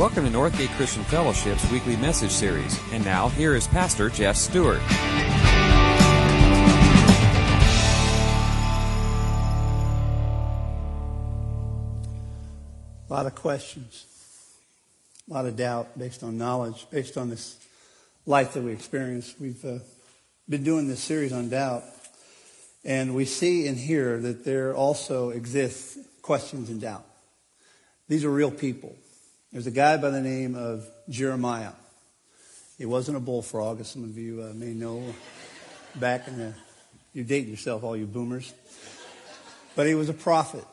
Welcome to Northgate Christian Fellowship's weekly message series. And now, here is Pastor Jeff Stewart. A lot of questions, a lot of doubt based on knowledge, based on this life that we experience. We've uh, been doing this series on doubt, and we see and hear that there also exists questions and doubt. These are real people. There's a guy by the name of Jeremiah. He wasn't a bullfrog, as some of you uh, may know back in the, you're dating yourself, all you boomers. But he was a prophet.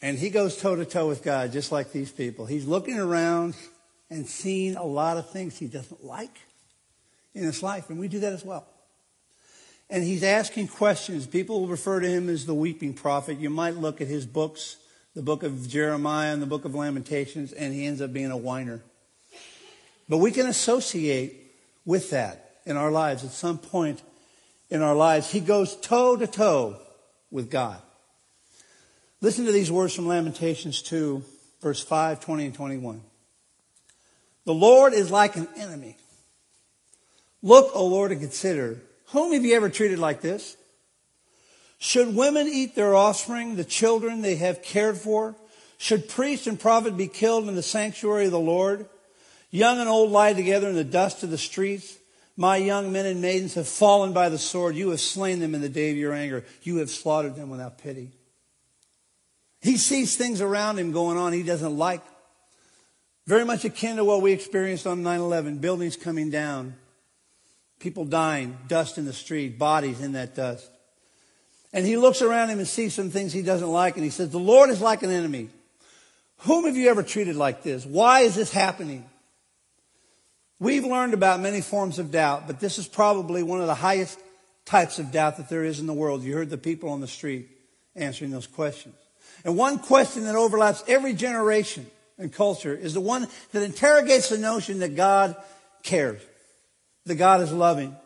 And he goes toe to toe with God, just like these people. He's looking around and seeing a lot of things he doesn't like in his life. And we do that as well. And he's asking questions. People refer to him as the weeping prophet. You might look at his books, the book of Jeremiah and the book of Lamentations, and he ends up being a whiner. But we can associate with that in our lives at some point in our lives. He goes toe to toe with God. Listen to these words from Lamentations 2, verse 5, 20, and 21. The Lord is like an enemy. Look, O Lord, and consider. Whom have you ever treated like this? Should women eat their offspring, the children they have cared for? Should priest and prophet be killed in the sanctuary of the Lord? Young and old lie together in the dust of the streets. My young men and maidens have fallen by the sword. You have slain them in the day of your anger. You have slaughtered them without pity. He sees things around him going on he doesn't like. Very much akin to what we experienced on 9 11 buildings coming down, people dying, dust in the street, bodies in that dust. And he looks around him and sees some things he doesn't like, and he says, The Lord is like an enemy. Whom have you ever treated like this? Why is this happening? We've learned about many forms of doubt, but this is probably one of the highest types of doubt that there is in the world. You heard the people on the street answering those questions. And one question that overlaps every generation and culture is the one that interrogates the notion that God cares, that God is loving.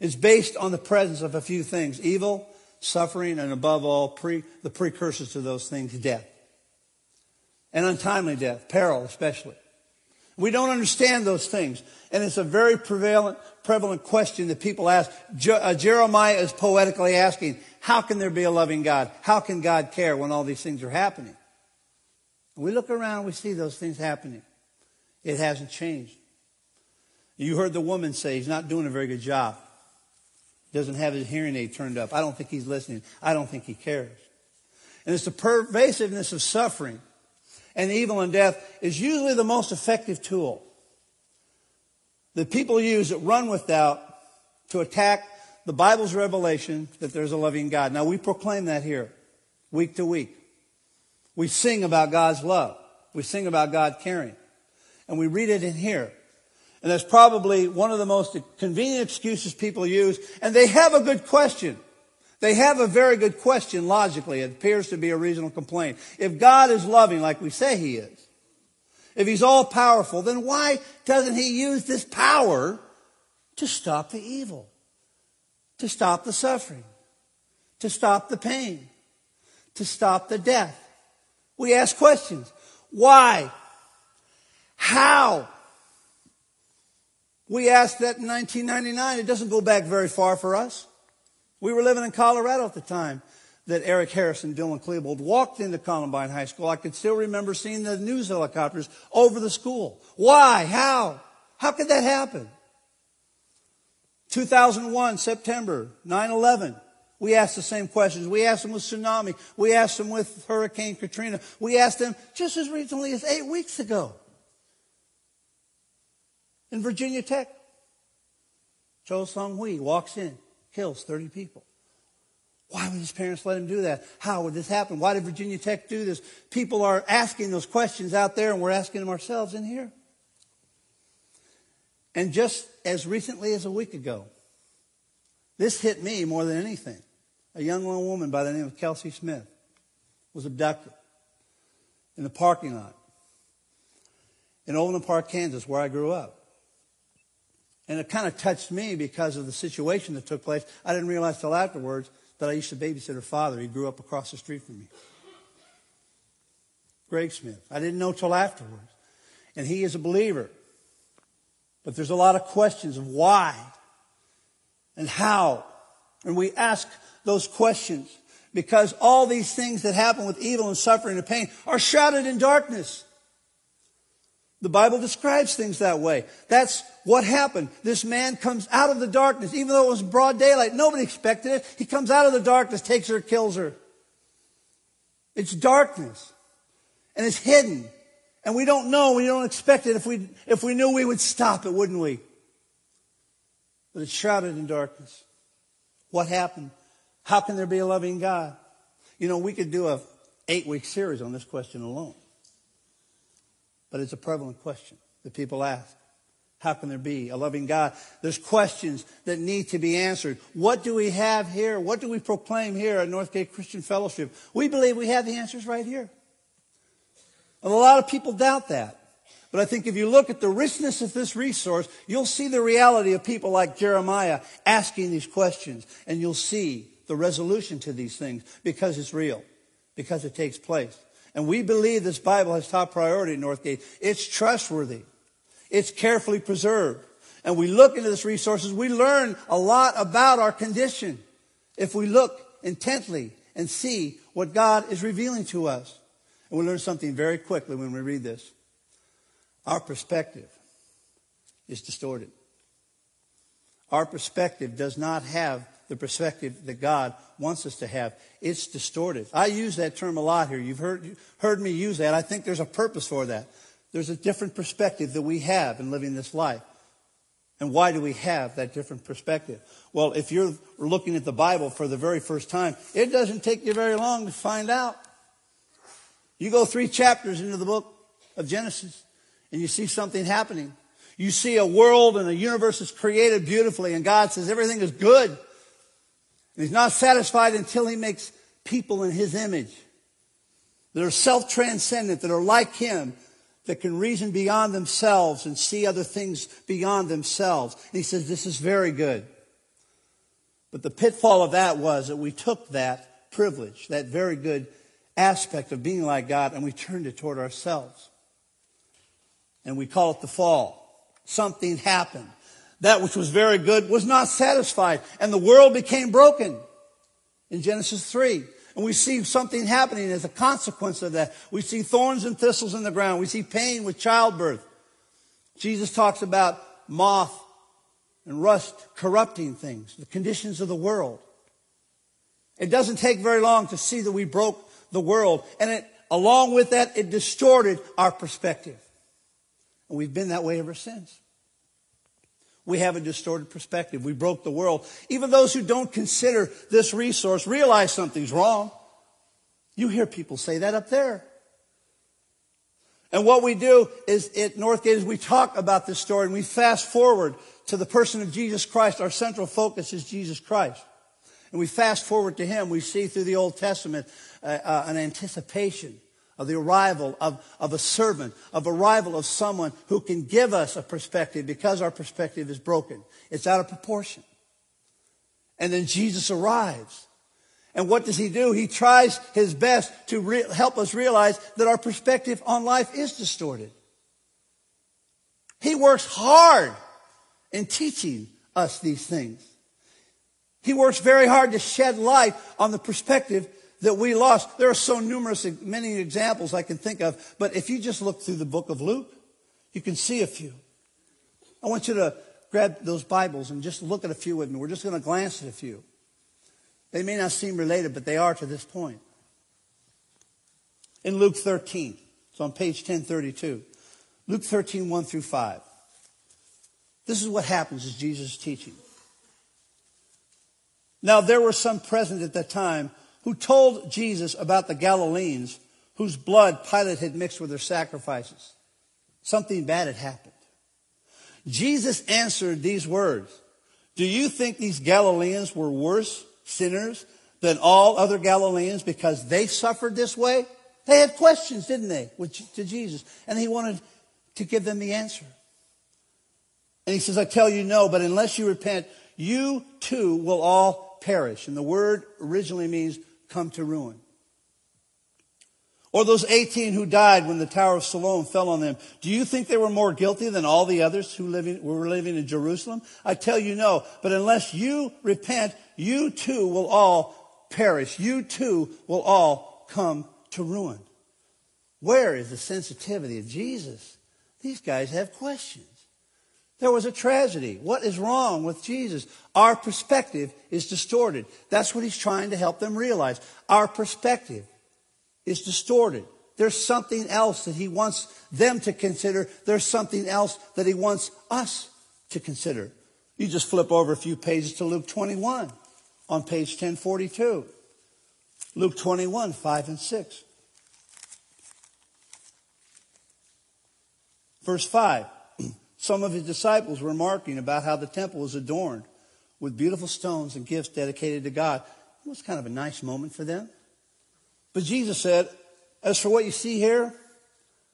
It's based on the presence of a few things evil, suffering, and above all, pre, the precursors to those things death. And untimely death, peril especially. We don't understand those things. And it's a very prevalent, prevalent question that people ask. Je- uh, Jeremiah is poetically asking, how can there be a loving God? How can God care when all these things are happening? We look around, we see those things happening. It hasn't changed. You heard the woman say he's not doing a very good job. Doesn't have his hearing aid turned up. I don't think he's listening. I don't think he cares. And it's the pervasiveness of suffering and evil and death is usually the most effective tool that people use that run with doubt to attack the Bible's revelation that there's a loving God. Now we proclaim that here week to week. We sing about God's love. We sing about God caring. And we read it in here. And that's probably one of the most convenient excuses people use. And they have a good question. They have a very good question logically. It appears to be a reasonable complaint. If God is loving like we say he is, if he's all powerful, then why doesn't he use this power to stop the evil, to stop the suffering, to stop the pain, to stop the death? We ask questions. Why? How? We asked that in 1999. It doesn't go back very far for us. We were living in Colorado at the time that Eric Harris and Dylan Klebold walked into Columbine High School. I can still remember seeing the news helicopters over the school. Why? How? How could that happen? 2001, September, 9-11. We asked the same questions. We asked them with tsunami. We asked them with Hurricane Katrina. We asked them just as recently as eight weeks ago in Virginia Tech. Cho Seung Hui walks in kills 30 people. Why would his parents let him do that? How would this happen? Why did Virginia Tech do this? People are asking those questions out there, and we're asking them ourselves in here. And just as recently as a week ago, this hit me more than anything. A young woman by the name of Kelsey Smith was abducted in the parking lot in Overland Park, Kansas, where I grew up. And it kind of touched me because of the situation that took place. I didn't realize till afterwards that I used to babysit her father. He grew up across the street from me. Greg Smith. I didn't know till afterwards. And he is a believer. But there's a lot of questions of why and how. And we ask those questions because all these things that happen with evil and suffering and pain are shrouded in darkness. The Bible describes things that way. That's what happened. This man comes out of the darkness, even though it was broad daylight. Nobody expected it. He comes out of the darkness, takes her, kills her. It's darkness. And it's hidden. And we don't know, we don't expect it. If we, if we knew, we would stop it, wouldn't we? But it's shrouded in darkness. What happened? How can there be a loving God? You know, we could do a eight week series on this question alone. But it's a prevalent question that people ask. How can there be a loving God? There's questions that need to be answered. What do we have here? What do we proclaim here at Northgate Christian Fellowship? We believe we have the answers right here. And a lot of people doubt that. But I think if you look at the richness of this resource, you'll see the reality of people like Jeremiah asking these questions, and you'll see the resolution to these things because it's real, because it takes place. And we believe this Bible has top priority at Northgate. It's trustworthy. It's carefully preserved. And we look into this resources, we learn a lot about our condition if we look intently and see what God is revealing to us. And we learn something very quickly when we read this. Our perspective is distorted. Our perspective does not have the perspective that God wants us to have. It's distorted. I use that term a lot here. You've heard, heard me use that. I think there's a purpose for that. There's a different perspective that we have in living this life. And why do we have that different perspective? Well, if you're looking at the Bible for the very first time, it doesn't take you very long to find out. You go three chapters into the book of Genesis and you see something happening. You see a world and a universe is created beautifully and God says everything is good. And he's not satisfied until he makes people in his image that are self-transcendent, that are like him, that can reason beyond themselves and see other things beyond themselves. And he says, this is very good. But the pitfall of that was that we took that privilege, that very good aspect of being like God, and we turned it toward ourselves. And we call it the fall. Something happened that which was very good was not satisfied, and the world became broken in Genesis 3. And we see something happening as a consequence of that. We see thorns and thistles in the ground. We see pain with childbirth. Jesus talks about moth and rust corrupting things, the conditions of the world. It doesn't take very long to see that we broke the world. And it, along with that, it distorted our perspective. And we've been that way ever since we have a distorted perspective. We broke the world. Even those who don't consider this resource realize something's wrong. You hear people say that up there. And what we do is at Northgate is we talk about this story and we fast forward to the person of Jesus Christ. Our central focus is Jesus Christ. And we fast forward to him. We see through the Old Testament uh, uh, an anticipation of the arrival of, of a servant, of arrival of someone who can give us a perspective because our perspective is broken. It's out of proportion. And then Jesus arrives. And what does he do? He tries his best to re- help us realize that our perspective on life is distorted. He works hard in teaching us these things. He works very hard to shed light on the perspective that we lost. There are so numerous, many examples I can think of, but if you just look through the book of Luke, you can see a few. I want you to grab those Bibles and just look at a few with me. We're just going to glance at a few. They may not seem related, but they are to this point. In Luke 13, it's on page 1032. Luke 13, 1 through 5. This is what happens as Jesus is teaching. Now there were some present at that time who told Jesus about the Galileans whose blood Pilate had mixed with their sacrifices. Something bad had happened. Jesus answered these words Do you think these Galileans were worse sinners than all other Galileans because they suffered this way? They had questions, didn't they, to Jesus? And he wanted to give them the answer. And he says, I tell you no, but unless you repent, you too will all perish. And the word originally means come to ruin. Or those 18 who died when the Tower of Siloam fell on them. Do you think they were more guilty than all the others who living, were living in Jerusalem? I tell you no. But unless you repent, you too will all perish. You too will all come to ruin. Where is the sensitivity of Jesus? These guys have questions. There was a tragedy. What is wrong with Jesus? Our perspective is distorted. That's what he's trying to help them realize. Our perspective is distorted. There's something else that he wants them to consider. There's something else that he wants us to consider. You just flip over a few pages to Luke 21 on page 1042. Luke 21, 5 and 6. Verse 5. Some of his disciples were remarking about how the temple was adorned with beautiful stones and gifts dedicated to God. It was kind of a nice moment for them. But Jesus said, As for what you see here,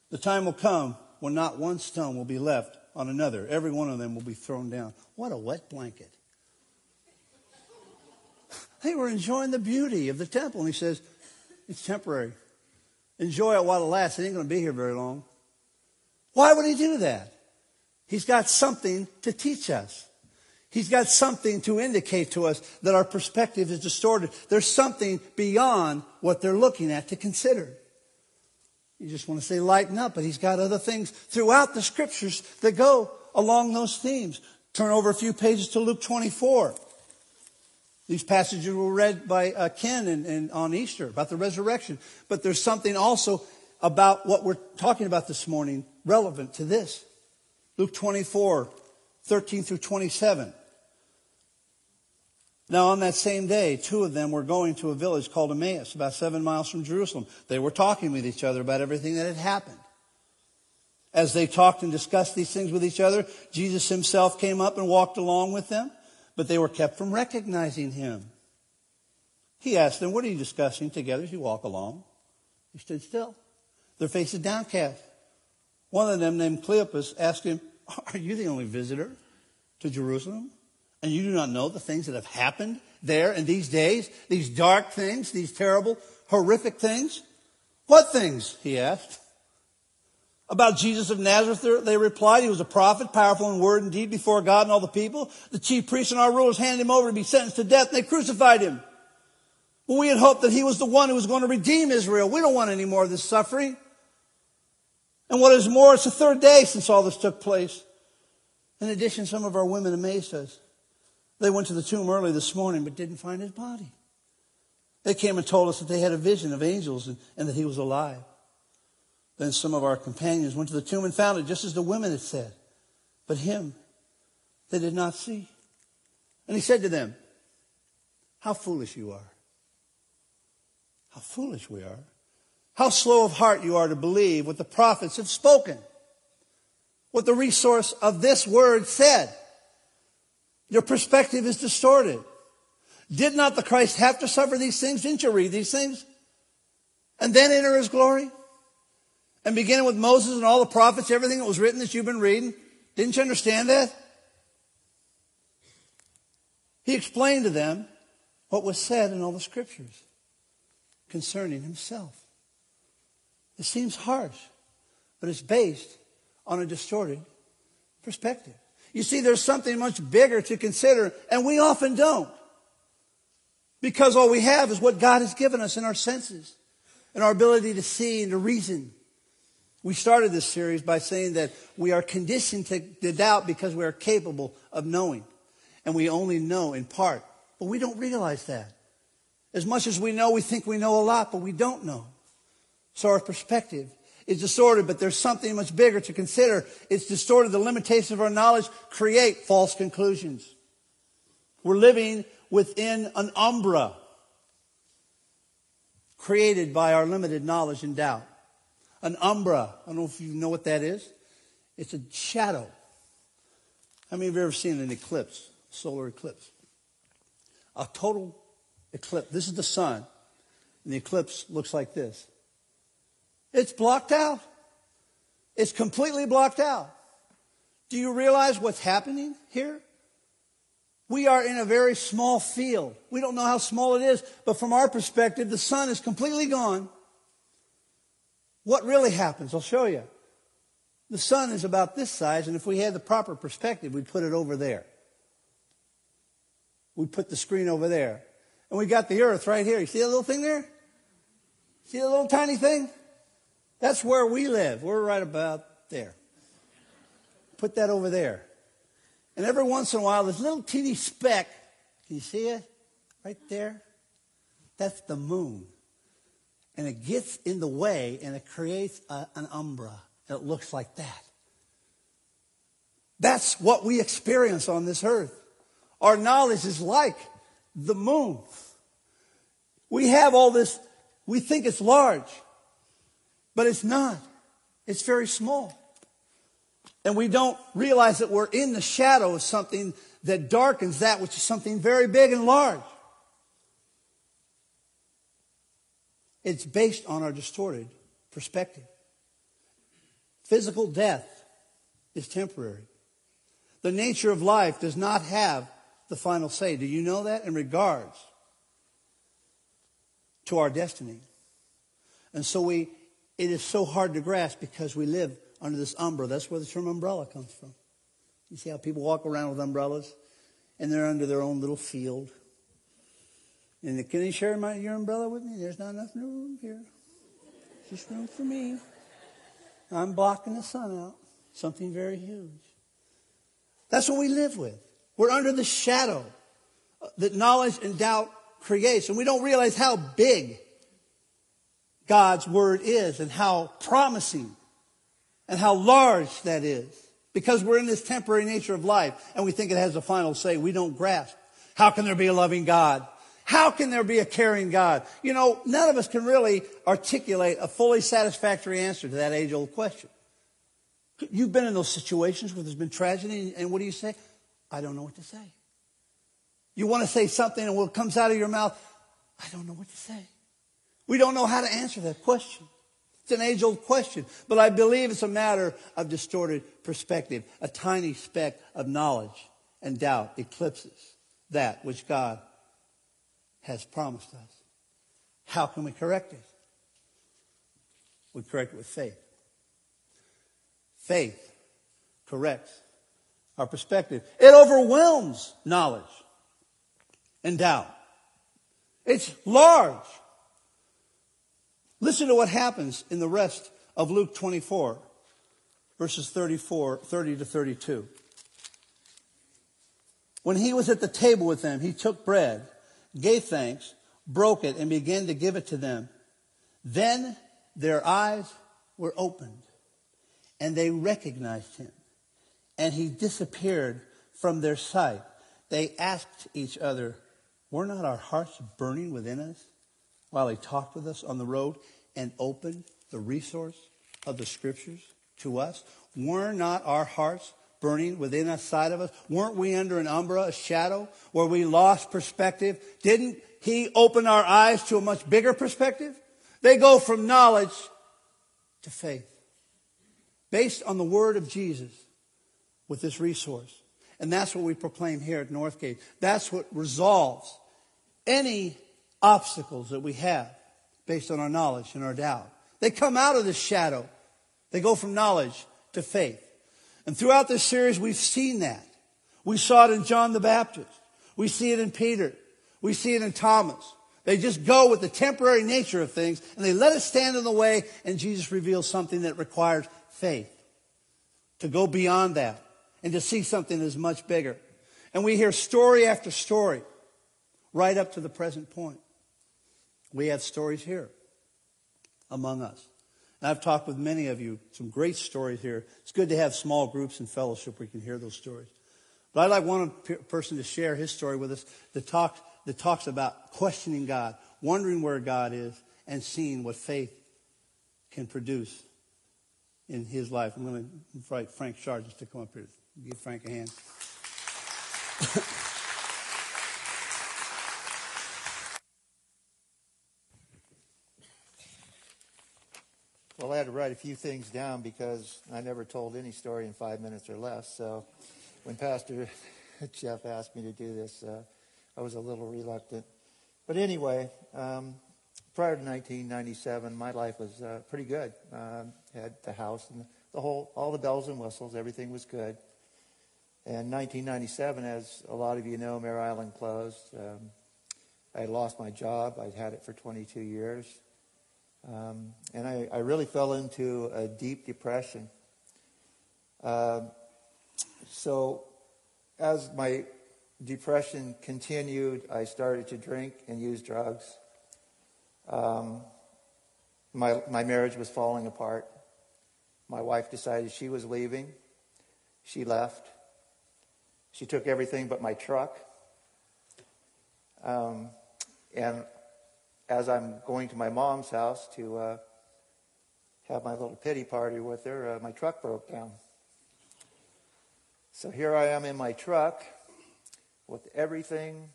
the time will come when not one stone will be left on another. Every one of them will be thrown down. What a wet blanket. They were enjoying the beauty of the temple. And he says, It's temporary. Enjoy it while it lasts. It ain't going to be here very long. Why would he do that? He's got something to teach us. He's got something to indicate to us that our perspective is distorted. There's something beyond what they're looking at to consider. You just want to say lighten up, but he's got other things throughout the scriptures that go along those themes. Turn over a few pages to Luke 24. These passages were read by uh, Ken and, and on Easter about the resurrection. But there's something also about what we're talking about this morning relevant to this. Luke 24, 13 through 27. Now, on that same day, two of them were going to a village called Emmaus, about seven miles from Jerusalem. They were talking with each other about everything that had happened. As they talked and discussed these things with each other, Jesus himself came up and walked along with them, but they were kept from recognizing him. He asked them, What are you discussing together as you walk along? They stood still, their faces downcast. One of them, named Cleopas, asked him, Are you the only visitor to Jerusalem? And you do not know the things that have happened there in these days? These dark things, these terrible, horrific things? What things? He asked. About Jesus of Nazareth, they replied, he was a prophet, powerful in word and deed before God and all the people. The chief priests and our rulers handed him over to be sentenced to death, and they crucified him. We had hoped that he was the one who was going to redeem Israel. We don't want any more of this suffering. And what is more, it's the third day since all this took place. In addition, some of our women amazed us. They went to the tomb early this morning but didn't find his body. They came and told us that they had a vision of angels and, and that he was alive. Then some of our companions went to the tomb and found it just as the women had said. But him they did not see. And he said to them, How foolish you are. How foolish we are. How slow of heart you are to believe what the prophets have spoken. What the resource of this word said. Your perspective is distorted. Did not the Christ have to suffer these things? Didn't you read these things? And then enter his glory? And beginning with Moses and all the prophets, everything that was written that you've been reading? Didn't you understand that? He explained to them what was said in all the scriptures concerning himself. It seems harsh, but it's based on a distorted perspective. You see, there's something much bigger to consider, and we often don't. Because all we have is what God has given us in our senses and our ability to see and to reason. We started this series by saying that we are conditioned to, to doubt because we are capable of knowing. And we only know in part. But we don't realize that. As much as we know, we think we know a lot, but we don't know. So our perspective is distorted, but there's something much bigger to consider. It's distorted. The limitations of our knowledge create false conclusions. We're living within an umbra created by our limited knowledge and doubt. An umbra. I don't know if you know what that is. It's a shadow. How many of you have ever seen an eclipse, solar eclipse? A total eclipse. This is the sun, and the eclipse looks like this. It's blocked out. It's completely blocked out. Do you realize what's happening here? We are in a very small field. We don't know how small it is, but from our perspective, the sun is completely gone. what really happens? I'll show you. The sun is about this size, and if we had the proper perspective, we'd put it over there. We put the screen over there. And we got the earth right here. You see that little thing there? See that little tiny thing? That's where we live. We're right about there. Put that over there. And every once in a while, this little teeny speck, can you see it? Right there? That's the moon. And it gets in the way and it creates a, an umbra. It looks like that. That's what we experience on this earth. Our knowledge is like the moon. We have all this, we think it's large, but it's not. It's very small. And we don't realize that we're in the shadow of something that darkens that which is something very big and large. It's based on our distorted perspective. Physical death is temporary. The nature of life does not have the final say. Do you know that? In regards to our destiny. And so we, it is so hard to grasp because we live under this umbrella. That's where the term umbrella comes from. You see how people walk around with umbrellas and they're under their own little field. And can you share my, your umbrella with me? There's not enough room here. Just room for me. I'm blocking the sun out. Something very huge. That's what we live with. We're under the shadow that knowledge and doubt creates. And we don't realize how big God's word is and how promising and how large that is. Because we're in this temporary nature of life and we think it has a final say. We don't grasp. How can there be a loving God? How can there be a caring God? You know, none of us can really articulate a fully satisfactory answer to that age old question. You've been in those situations where there's been tragedy, and what do you say? I don't know what to say. You want to say something, and what comes out of your mouth, I don't know what to say. We don't know how to answer that question. It's an age old question, but I believe it's a matter of distorted perspective. A tiny speck of knowledge and doubt eclipses that which God has promised us. How can we correct it? We correct it with faith. Faith corrects our perspective. It overwhelms knowledge and doubt. It's large. Listen to what happens in the rest of Luke 24, verses 34, 30 to 32. When he was at the table with them, he took bread gave thanks, broke it, and began to give it to them. Then their eyes were opened, and they recognized him, and he disappeared from their sight. They asked each other, Were not our hearts burning within us while he talked with us on the road and opened the resource of the scriptures to us? Were not our hearts burning within us, side of us? Weren't we under an umbra, a shadow, where we lost perspective? Didn't He open our eyes to a much bigger perspective? They go from knowledge to faith, based on the word of Jesus with this resource. And that's what we proclaim here at Northgate. That's what resolves any obstacles that we have based on our knowledge and our doubt. They come out of the shadow. They go from knowledge to faith. And throughout this series, we've seen that. We saw it in John the Baptist. We see it in Peter. We see it in Thomas. They just go with the temporary nature of things and they let it stand in the way and Jesus reveals something that requires faith to go beyond that and to see something that's much bigger. And we hear story after story right up to the present point. We have stories here among us. And I've talked with many of you, some great stories here. It's good to have small groups and fellowship where you can hear those stories. But I'd like one person to share his story with us that talks, that talks about questioning God, wondering where God is, and seeing what faith can produce in his life. I'm going to invite Frank Sargent to come up here. Give Frank a hand. Well, I had to write a few things down because I never told any story in five minutes or less. So when Pastor Jeff asked me to do this, uh, I was a little reluctant. But anyway, um, prior to 1997, my life was uh, pretty good. Uh, had the house and the whole, all the bells and whistles, everything was good. And 1997, as a lot of you know, Mare Island closed. Um, I lost my job. I'd had it for 22 years. Um, and I, I, really fell into a deep depression. Um, so as my depression continued, I started to drink and use drugs. Um, my, my marriage was falling apart. My wife decided she was leaving. She left. She took everything but my truck. Um, and as I'm going to my mom's house to uh, have my little pity party with her, uh, my truck broke down. So here I am in my truck with everything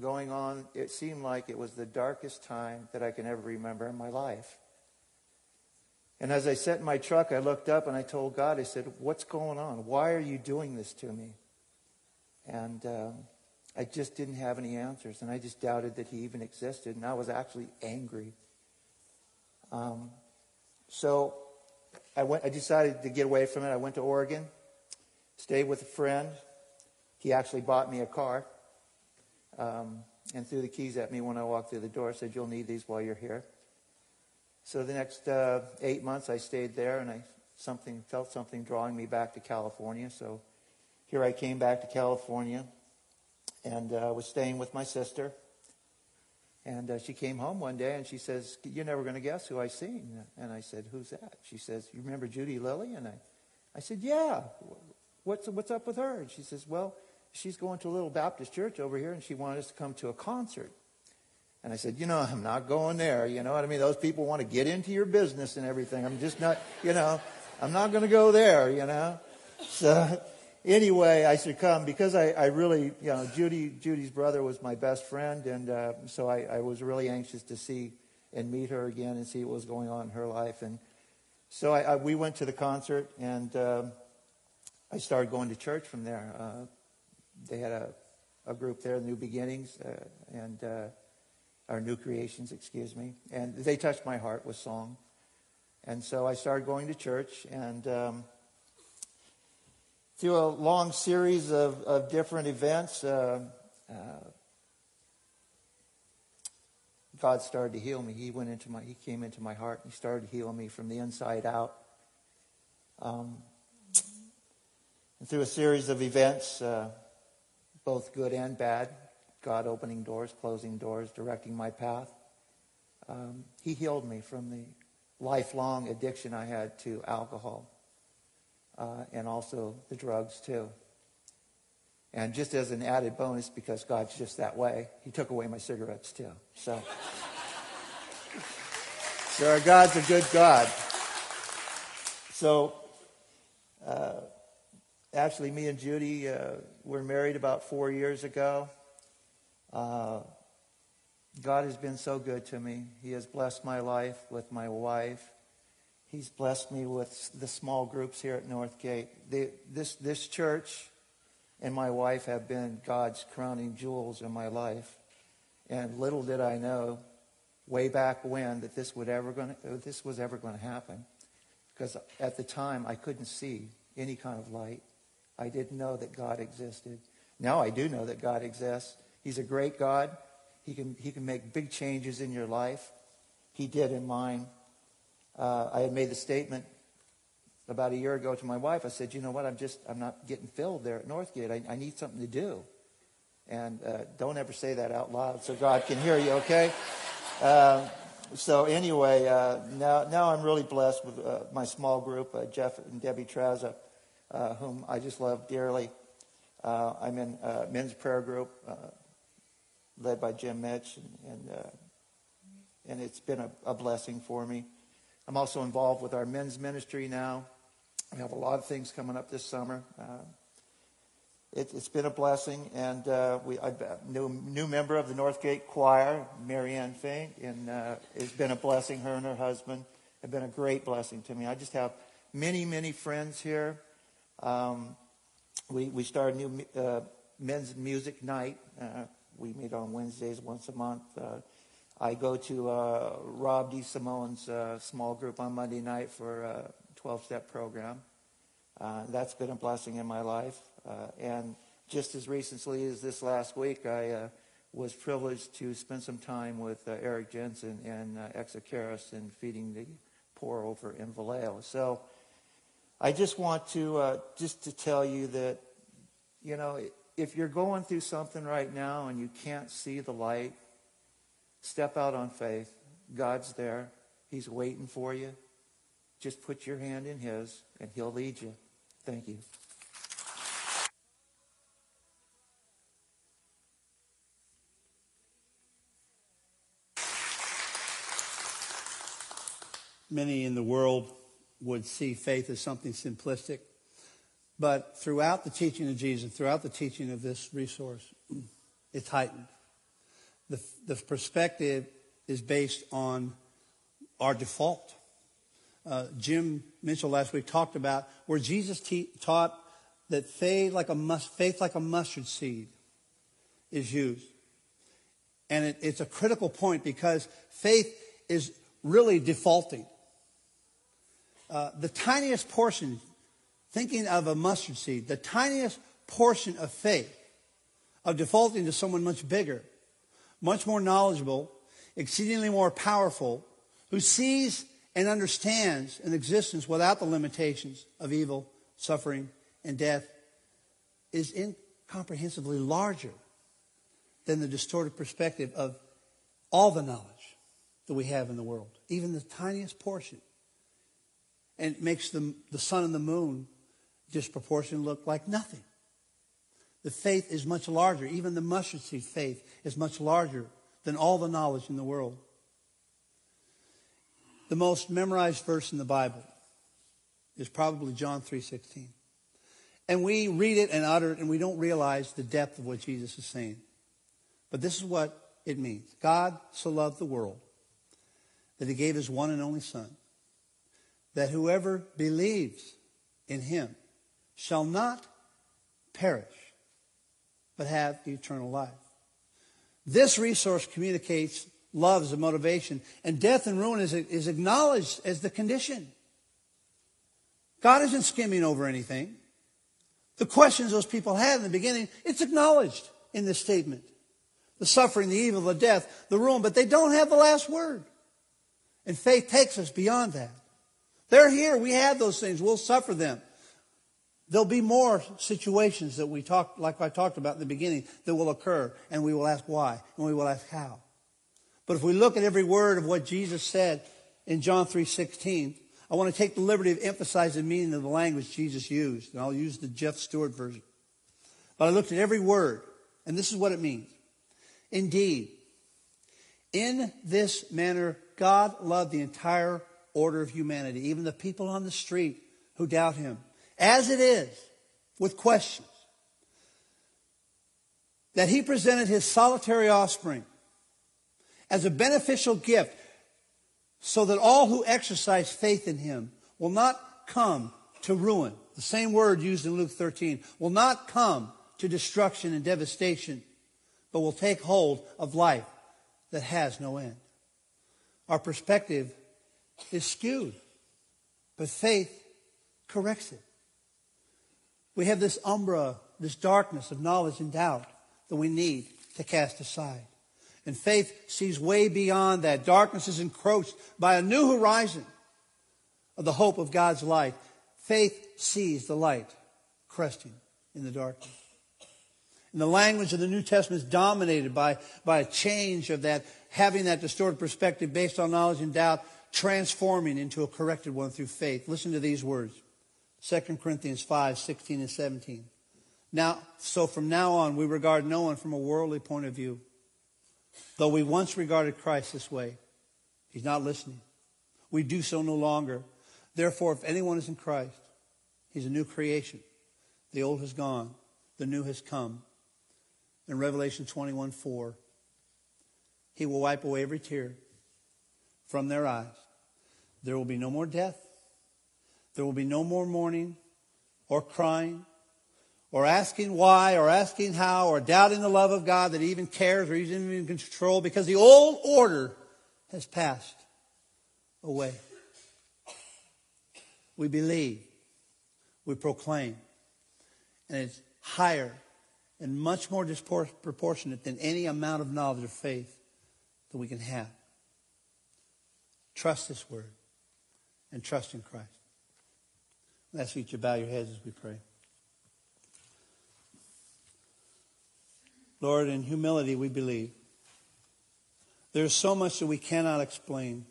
going on. It seemed like it was the darkest time that I can ever remember in my life. And as I sat in my truck, I looked up and I told God, I said, What's going on? Why are you doing this to me? And um, I just didn't have any answers. And I just doubted that He even existed. And I was actually angry. Um, so I, went, I decided to get away from it. I went to Oregon, stayed with a friend. He actually bought me a car um, and threw the keys at me when I walked through the door. Said, You'll need these while you're here. So the next uh, eight months, I stayed there, and I something felt something drawing me back to California. So here I came back to California, and uh, was staying with my sister. And uh, she came home one day, and she says, "You're never going to guess who I seen." And I said, "Who's that?" She says, "You remember Judy Lilly?" And I, I said, "Yeah." What's what's up with her? And she says, "Well." She's going to a little Baptist church over here, and she wanted us to come to a concert. And I said, you know, I'm not going there. You know what I mean? Those people want to get into your business and everything. I'm just not, you know, I'm not going to go there, you know. So anyway, I come because I, I really, you know, Judy, Judy's brother was my best friend. And uh, so I, I was really anxious to see and meet her again and see what was going on in her life. And so I, we went to the concert and um, I started going to church from there. Uh, they had a, a group there, New Beginnings, uh, and uh, or New Creations, excuse me, and they touched my heart with song. And so I started going to church, and um, through a long series of, of different events, uh, uh, God started to heal me. He went into my, He came into my heart. He started healing me from the inside out. Um, and through a series of events, uh, both good and bad, God opening doors, closing doors, directing my path. Um, he healed me from the lifelong addiction I had to alcohol uh, and also the drugs, too. And just as an added bonus, because God's just that way, He took away my cigarettes, too. So, so our God's a good God. So, uh, actually, me and Judy uh, were married about four years ago. Uh, God has been so good to me. He has blessed my life with my wife. He's blessed me with the small groups here at Northgate. The, this, this church and my wife have been God's crowning jewels in my life. And little did I know way back when that this, would ever gonna, this was ever going to happen. Because at the time, I couldn't see any kind of light. I didn't know that God existed. Now I do know that God exists. He's a great God. He can, he can make big changes in your life. He did in mine. Uh, I had made the statement about a year ago to my wife. I said, you know what? I'm just, I'm not getting filled there at Northgate. I, I need something to do. And uh, don't ever say that out loud so God can hear you, okay? Uh, so anyway, uh, now, now I'm really blessed with uh, my small group, uh, Jeff and Debbie Traza, whom I just love dearly. I'm in a men's prayer group led by Jim Mitch, and and, uh, and it's been a, a, blessing for me. I'm also involved with our men's ministry now. We have a lot of things coming up this summer. Uh, it, has been a blessing, and uh, we a new new member of the Northgate Choir, Marianne Fink, and uh, it's been a blessing. Her and her husband have been a great blessing to me. I just have many many friends here. Um, we we a new uh, men's music night uh, we meet on Wednesdays once a month. I go to uh, Rob D. Simone's uh, small group on Monday night for a 12 step program. Uh, that's been a blessing in my life. Uh, and just as recently as this last week, I uh, was privileged to spend some time with uh, Eric Jensen and uh, Exocaris and feeding the poor over in Vallejo. So I just want to just to tell you that, you know, if you're going through something right now and you can't see the light, step out on faith. God's there. He's waiting for you. Just put your hand in His, and He'll lead you. Thank you. Many in the world would see faith as something simplistic. But throughout the teaching of Jesus, throughout the teaching of this resource, it's heightened. The, the perspective is based on our default. Uh, Jim Mitchell last week talked about where Jesus te- taught that faith like, a mus- faith like a mustard seed is used. And it, it's a critical point because faith is really defaulting. Uh, the tiniest portion, thinking of a mustard seed, the tiniest portion of faith, of defaulting to someone much bigger, much more knowledgeable, exceedingly more powerful, who sees and understands an existence without the limitations of evil, suffering, and death, is incomprehensibly larger than the distorted perspective of all the knowledge that we have in the world, even the tiniest portion and it makes the, the sun and the moon disproportionately look like nothing. The faith is much larger. Even the mustard seed faith is much larger than all the knowledge in the world. The most memorized verse in the Bible is probably John 3:16. And we read it and utter it and we don't realize the depth of what Jesus is saying. But this is what it means. God so loved the world that he gave his one and only son that whoever believes in him shall not perish, but have eternal life. This resource communicates love as a motivation, and death and ruin is, is acknowledged as the condition. God isn't skimming over anything. The questions those people had in the beginning, it's acknowledged in this statement. The suffering, the evil, the death, the ruin, but they don't have the last word. And faith takes us beyond that. They're here. We have those things. We'll suffer them. There'll be more situations that we talked, like I talked about in the beginning, that will occur, and we will ask why, and we will ask how. But if we look at every word of what Jesus said in John 3.16, I want to take the liberty of emphasizing the meaning of the language Jesus used, and I'll use the Jeff Stewart version. But I looked at every word, and this is what it means. Indeed, in this manner, God loved the entire order of humanity, even the people on the street who doubt him, as it is with questions, that he presented his solitary offspring as a beneficial gift so that all who exercise faith in him will not come to ruin. The same word used in Luke 13 will not come to destruction and devastation, but will take hold of life that has no end. Our perspective is skewed, but faith corrects it. We have this umbra, this darkness of knowledge and doubt that we need to cast aside. And faith sees way beyond that. Darkness is encroached by a new horizon of the hope of God's light. Faith sees the light cresting in the darkness. And the language of the New Testament is dominated by, by a change of that, having that distorted perspective based on knowledge and doubt transforming into a corrected one through faith. Listen to these words 2 Corinthians 5 16 and 17. Now, so from now on, we regard no one from a worldly point of view. Though we once regarded Christ this way, he's not listening. We do so no longer. Therefore, if anyone is in Christ, he's a new creation. The old has gone, the new has come. In Revelation 21 4, he will wipe away every tear from their eyes. There will be no more death. There will be no more mourning or crying or asking why or asking how or doubting the love of God that he even cares or he's even in control because the old order has passed away. We believe, we proclaim, and it's higher and much more disproportionate than any amount of knowledge or faith that we can have. Trust this word and trust in Christ. Let's each bow your heads as we pray. Lord, in humility we believe. There's so much that we cannot explain.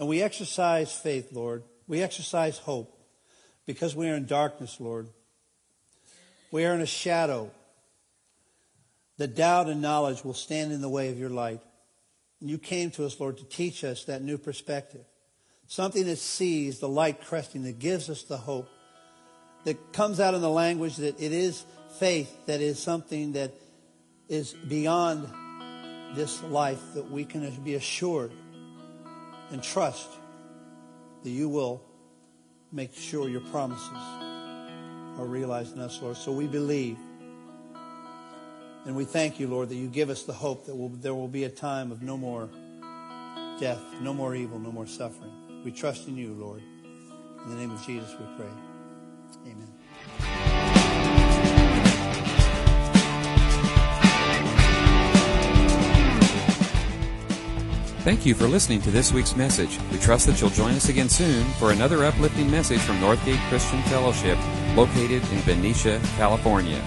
And we exercise faith, Lord. We exercise hope because we are in darkness, Lord. We are in a shadow. The doubt and knowledge will stand in the way of your light. And you came to us, Lord, to teach us that new perspective. Something that sees the light cresting, that gives us the hope, that comes out in the language that it is faith that is something that is beyond this life, that we can be assured and trust that you will make sure your promises are realized in us, Lord. So we believe. And we thank you, Lord, that you give us the hope that will, there will be a time of no more death, no more evil, no more suffering. We trust in you, Lord. In the name of Jesus we pray. Amen. Thank you for listening to this week's message. We trust that you'll join us again soon for another uplifting message from Northgate Christian Fellowship, located in Benicia, California.